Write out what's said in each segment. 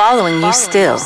following you still.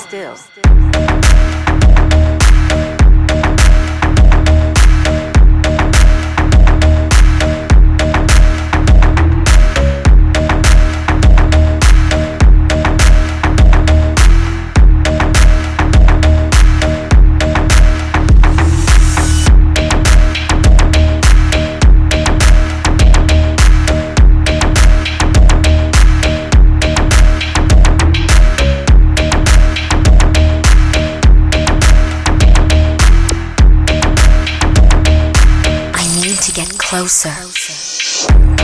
Get closer. Attack